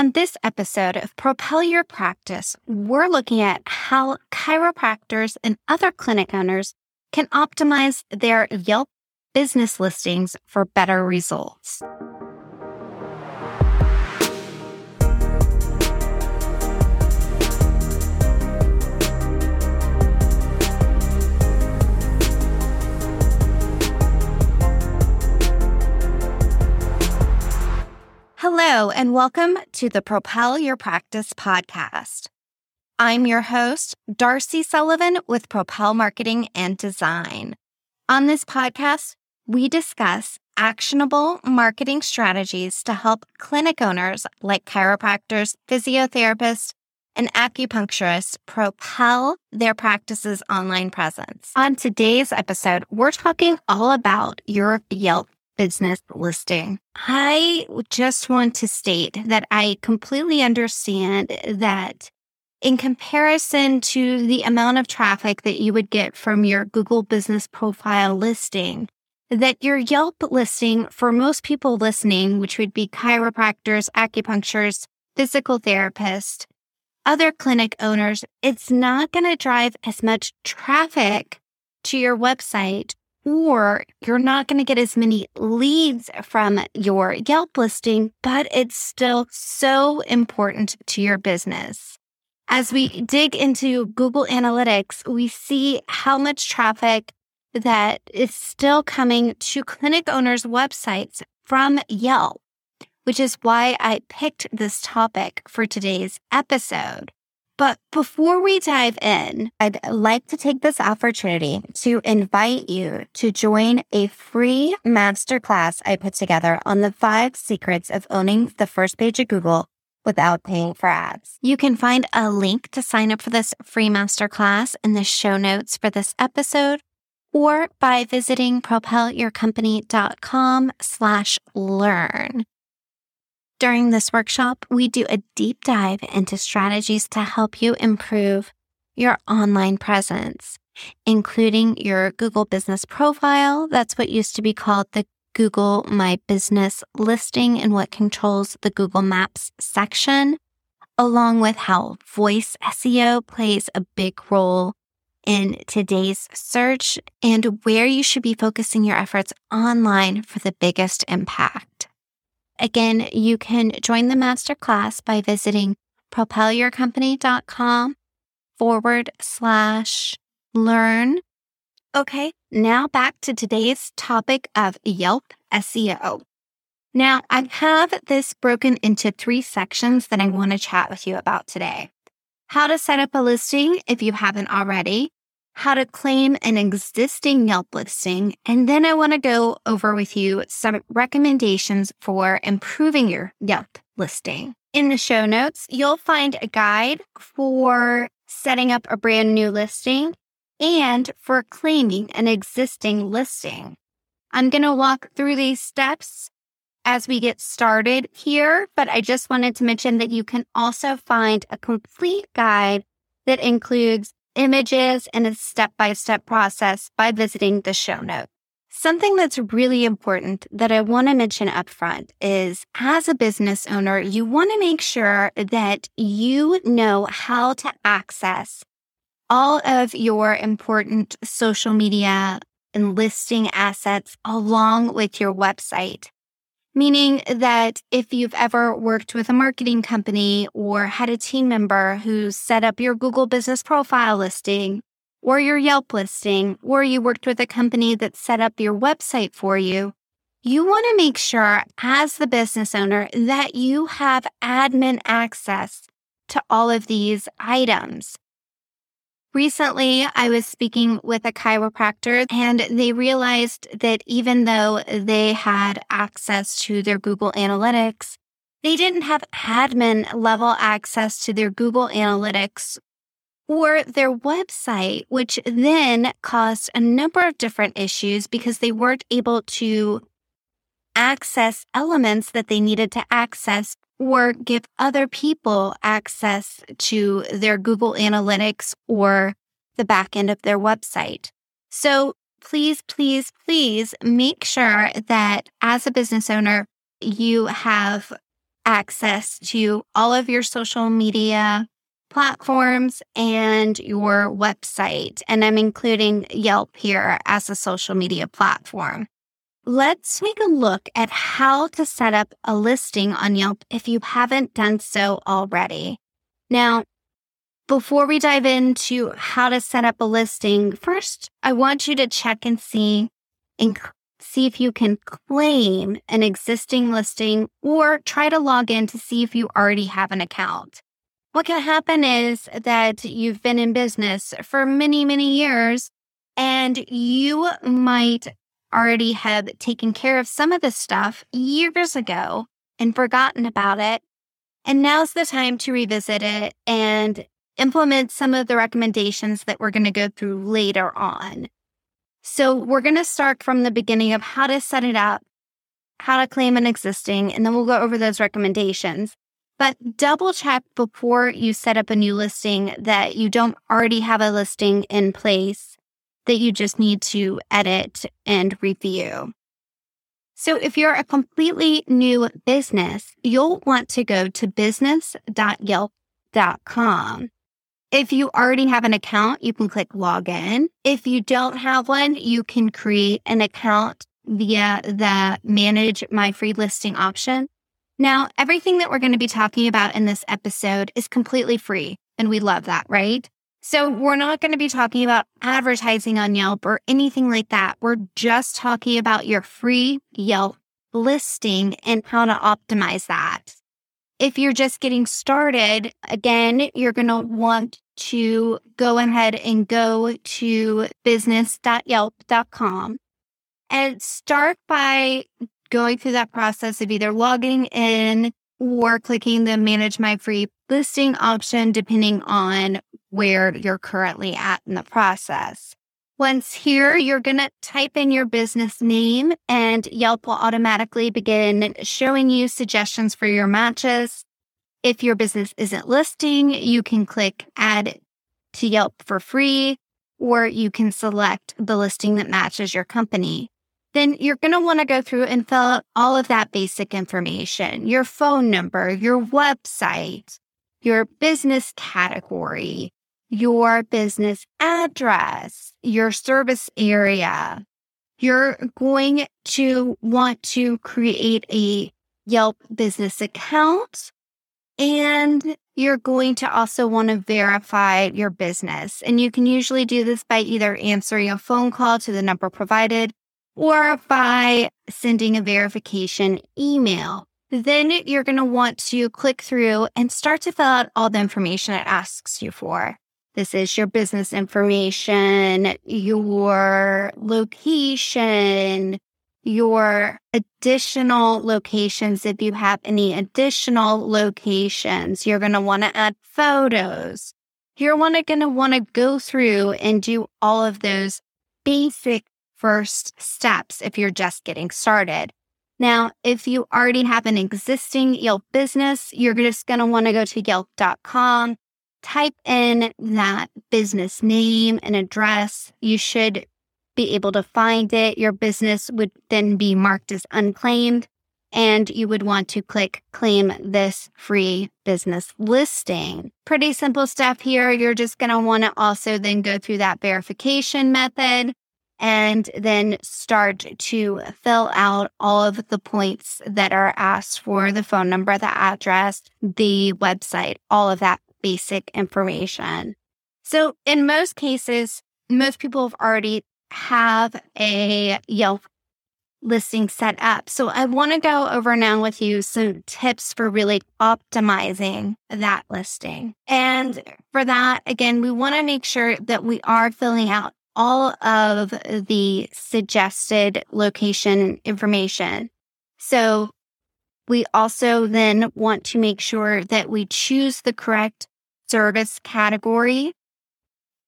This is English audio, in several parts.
On this episode of Propel Your Practice, we're looking at how chiropractors and other clinic owners can optimize their Yelp business listings for better results. Hello, and welcome to the Propel Your Practice podcast. I'm your host, Darcy Sullivan with Propel Marketing and Design. On this podcast, we discuss actionable marketing strategies to help clinic owners like chiropractors, physiotherapists, and acupuncturists propel their practice's online presence. On today's episode, we're talking all about your Yelp business listing. I just want to state that I completely understand that in comparison to the amount of traffic that you would get from your Google business profile listing, that your Yelp listing for most people listening, which would be chiropractors, acupuncturists, physical therapists, other clinic owners, it's not going to drive as much traffic to your website or you're not going to get as many leads from your Yelp listing, but it's still so important to your business. As we dig into Google Analytics, we see how much traffic that is still coming to clinic owners' websites from Yelp, which is why I picked this topic for today's episode. But before we dive in, I'd like to take this opportunity to invite you to join a free masterclass I put together on the five secrets of owning the first page of Google without paying for ads. You can find a link to sign up for this free masterclass in the show notes for this episode or by visiting propelyourcompany.com slash learn. During this workshop, we do a deep dive into strategies to help you improve your online presence, including your Google business profile. That's what used to be called the Google My Business listing and what controls the Google Maps section, along with how voice SEO plays a big role in today's search and where you should be focusing your efforts online for the biggest impact. Again, you can join the masterclass by visiting propelyourcompany.com forward slash learn. Okay, now back to today's topic of Yelp SEO. Now, I have this broken into three sections that I want to chat with you about today. How to set up a listing if you haven't already, how to claim an existing Yelp listing. And then I want to go over with you some recommendations for improving your Yelp listing. In the show notes, you'll find a guide for setting up a brand new listing and for claiming an existing listing. I'm going to walk through these steps as we get started here, but I just wanted to mention that you can also find a complete guide that includes images and a step by step process by visiting the show notes. Something that's really important that I want to mention up front is as a business owner, you want to make sure that you know how to access all of your important social media and listing assets along with your website meaning that if you've ever worked with a marketing company or had a team member who set up your Google business profile listing or your Yelp listing, or you worked with a company that set up your website for you, you want to make sure as the business owner that you have admin access to all of these items. Recently, I was speaking with a chiropractor and they realized that even though they had access to their Google Analytics, they didn't have admin level access to their Google Analytics or their website, which then caused a number of different issues because they weren't able to access elements that they needed to access or give other people access to their Google Analytics or the back end of their website. So please, please, please make sure that as a business owner, you have access to all of your social media platforms and your website. And I'm including Yelp here as a social media platform. Let's take a look at how to set up a listing on Yelp if you haven't done so already. Now, before we dive into how to set up a listing, first, I want you to check and see and see if you can claim an existing listing or try to log in to see if you already have an account. What can happen is that you've been in business for many, many years and you might already have taken care of some of this stuff years ago and forgotten about it. And now's the time to revisit it and implement some of the recommendations that we're going to go through later on. So we're going to start from the beginning of how to set it up, how to claim an existing, and then we'll go over those recommendations. But double check before you set up a new listing that you don't already have a listing in place that you just need to edit and review. So if you're a completely new business, you'll want to go to business.yelp.com. If you already have an account, you can click login. If you don't have one, you can create an account via the manage my free listing option. Now, everything that we're going to be talking about in this episode is completely free, and we love that, right? So we're not going to be talking about advertising on Yelp or anything like that. We're just talking about your free Yelp listing and how to optimize that. If you're just getting started, again, you're going to want to go ahead and go to business.yelp.com and start by going through that process of either logging in or clicking the manage my free listing option, depending on where you're currently at in the process. Once here, you're going to type in your business name and Yelp will automatically begin showing you suggestions for your matches. If your business isn't listing, you can click add to Yelp for free, or you can select the listing that matches your company. Then you're going to want to go through and fill out all of that basic information, your phone number, your website, your business category, your business address, your service area. You're going to want to create a Yelp business account and you're going to also want to verify your business. And you can usually do this by either answering a phone call to the number provided or by sending a verification email. Then you're going to want to click through and start to fill out all the information it asks you for. This is your business information, your location, your additional locations. If you have any additional locations, you're going to want to add photos. You're going to want to go through and do all of those basic first steps if you're just getting started. Now, if you already have an existing Yelp business, you're just going to want to go to yelp.com type in that business name and address. You should be able to find it. Your business would then be marked as unclaimed, and you would want to click claim this free business listing. Pretty simple stuff here. You're just going to want to also then go through that verification method and then start to fill out all of the points that are asked for the phone number, the address, the website, all of that basic information. So in most cases, most people have already have a Yelp listing set up. So I want to go over now with you some tips for really optimizing that listing. And for that, again, we want to make sure that we are filling out all of the suggested location information. So we also then want to make sure that we choose the correct service category.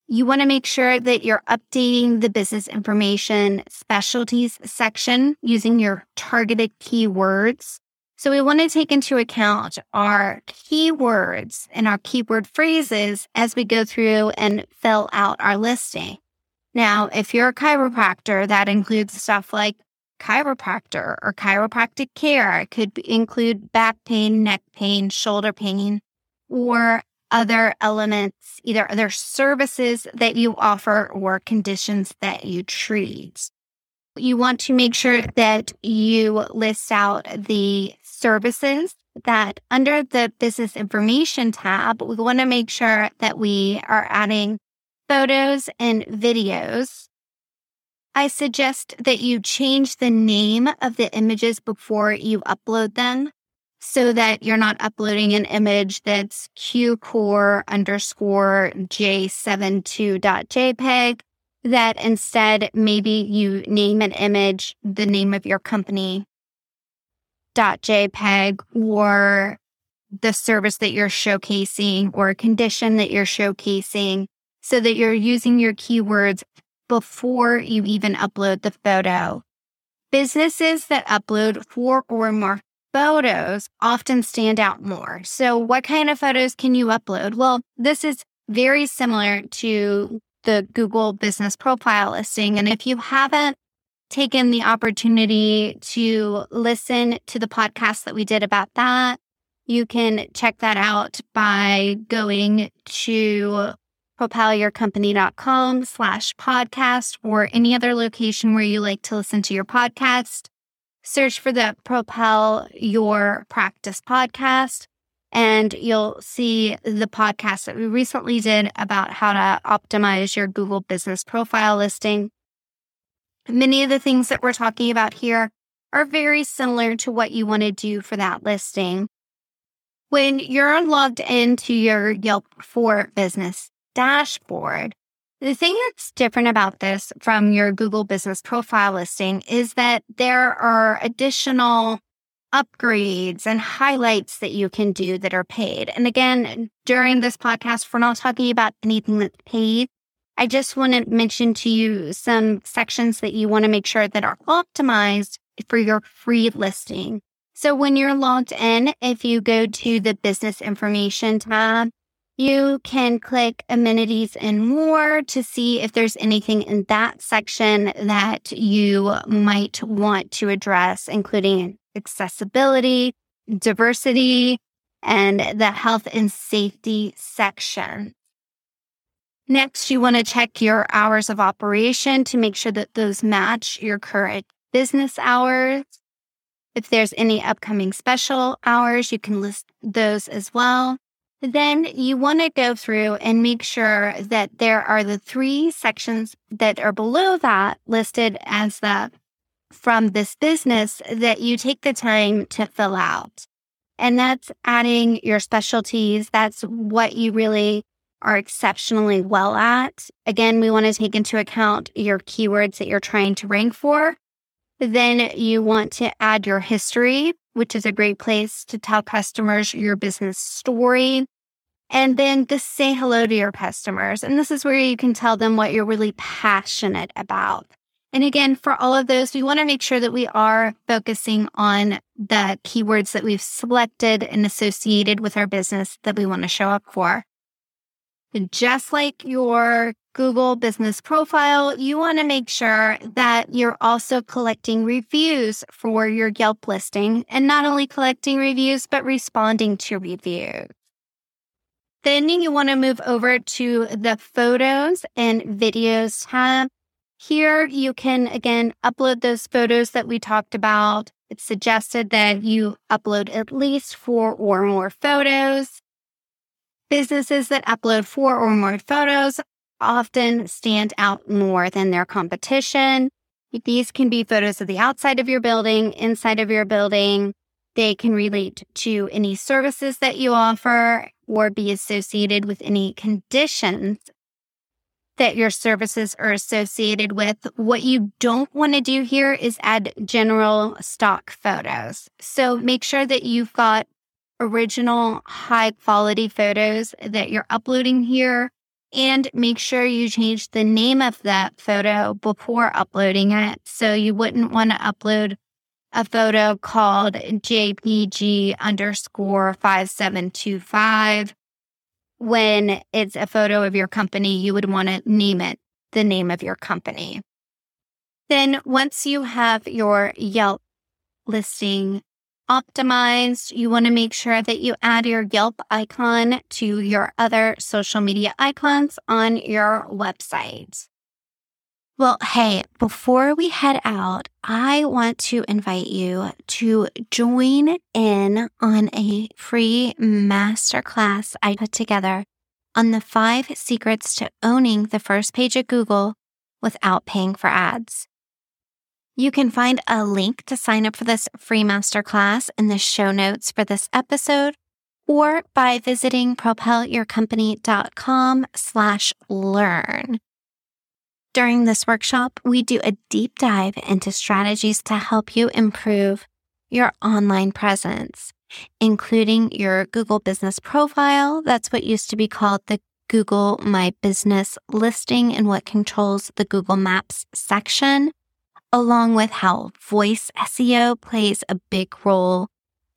You want to make sure that you're updating the business information specialties section using your targeted keywords. So we want to take into account our keywords and our keyword phrases as we go through and fill out our listing. Now, if you're a chiropractor, that includes stuff like chiropractor or chiropractic care. It could include back pain, neck pain, shoulder pain, or other elements, either other services that you offer or conditions that you treat. You want to make sure that you list out the services that under the business information tab, we want to make sure that we are adding photos and videos. I suggest that you change the name of the images before you upload them so that you're not uploading an image that's qcore underscore j72.jpg, that instead maybe you name an image, the name of your company .jpg or the service that you're showcasing or a condition that you're showcasing so that you're using your keywords before you even upload the photo. Businesses that upload four or more photos often stand out more. So, what kind of photos can you upload? Well, this is very similar to the Google business profile listing. And if you haven't taken the opportunity to listen to the podcast that we did about that, you can check that out by going to propelyourcompany.com slash podcast or any other location where you like to listen to your podcast search for the Propel Your Practice podcast, and you'll see the podcast that we recently did about how to optimize your Google business profile listing. Many of the things that we're talking about here are very similar to what you want to do for that listing. When you're logged into your Yelp for Business dashboard, the thing that's different about this from your Google business profile listing is that there are additional upgrades and highlights that you can do that are paid. And again, during this podcast, we're not talking about anything that's paid. I just want to mention to you some sections that you want to make sure that are optimized for your free listing. So when you're logged in, if you go to the business information tab, you can click amenities and more to see if there's anything in that section that you might want to address, including accessibility, diversity, and the health and safety section. Next, you want to check your hours of operation to make sure that those match your current business hours. If there's any upcoming special hours, you can list those as well. Then you want to go through and make sure that there are the three sections that are below that listed as the from this business that you take the time to fill out. And that's adding your specialties. That's what you really are exceptionally well at. Again, we want to take into account your keywords that you're trying to rank for. Then you want to add your history, which is a great place to tell customers your business story. And then just say hello to your customers. And this is where you can tell them what you're really passionate about. And again, for all of those, we want to make sure that we are focusing on the keywords that we've selected and associated with our business that we want to show up for. And just like your Google business profile, you want to make sure that you're also collecting reviews for your Yelp listing and not only collecting reviews, but responding to reviews. Then you want to move over to the photos and videos tab. Here you can again upload those photos that we talked about. It's suggested that you upload at least four or more photos. Businesses that upload four or more photos often stand out more than their competition. These can be photos of the outside of your building, inside of your building. They can relate to any services that you offer or be associated with any conditions that your services are associated with. What you don't want to do here is add general stock photos. So make sure that you've got original high quality photos that you're uploading here and make sure you change the name of that photo before uploading it. So you wouldn't want to upload a photo called JPG underscore 5725. When it's a photo of your company, you would want to name it the name of your company. Then once you have your Yelp listing optimized, you want to make sure that you add your Yelp icon to your other social media icons on your website. Well, hey, before we head out, I want to invite you to join in on a free masterclass I put together on the five secrets to owning the first page of Google without paying for ads. You can find a link to sign up for this free masterclass in the show notes for this episode or by visiting propelyourcompany.com slash learn. During this workshop, we do a deep dive into strategies to help you improve your online presence, including your Google business profile. That's what used to be called the Google My Business listing and what controls the Google Maps section, along with how voice SEO plays a big role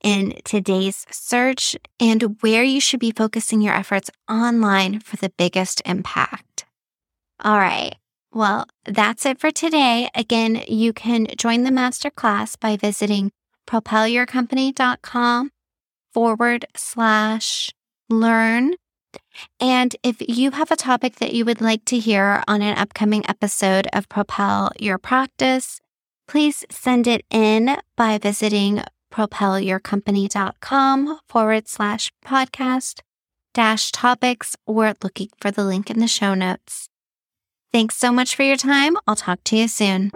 in today's search and where you should be focusing your efforts online for the biggest impact. All right. Well, that's it for today. Again, you can join the masterclass by visiting propelyourcompany.com forward slash learn. And if you have a topic that you would like to hear on an upcoming episode of Propel Your Practice, please send it in by visiting propelyourcompany.com forward slash podcast dash topics or looking for the link in the show notes. Thanks so much for your time. I'll talk to you soon.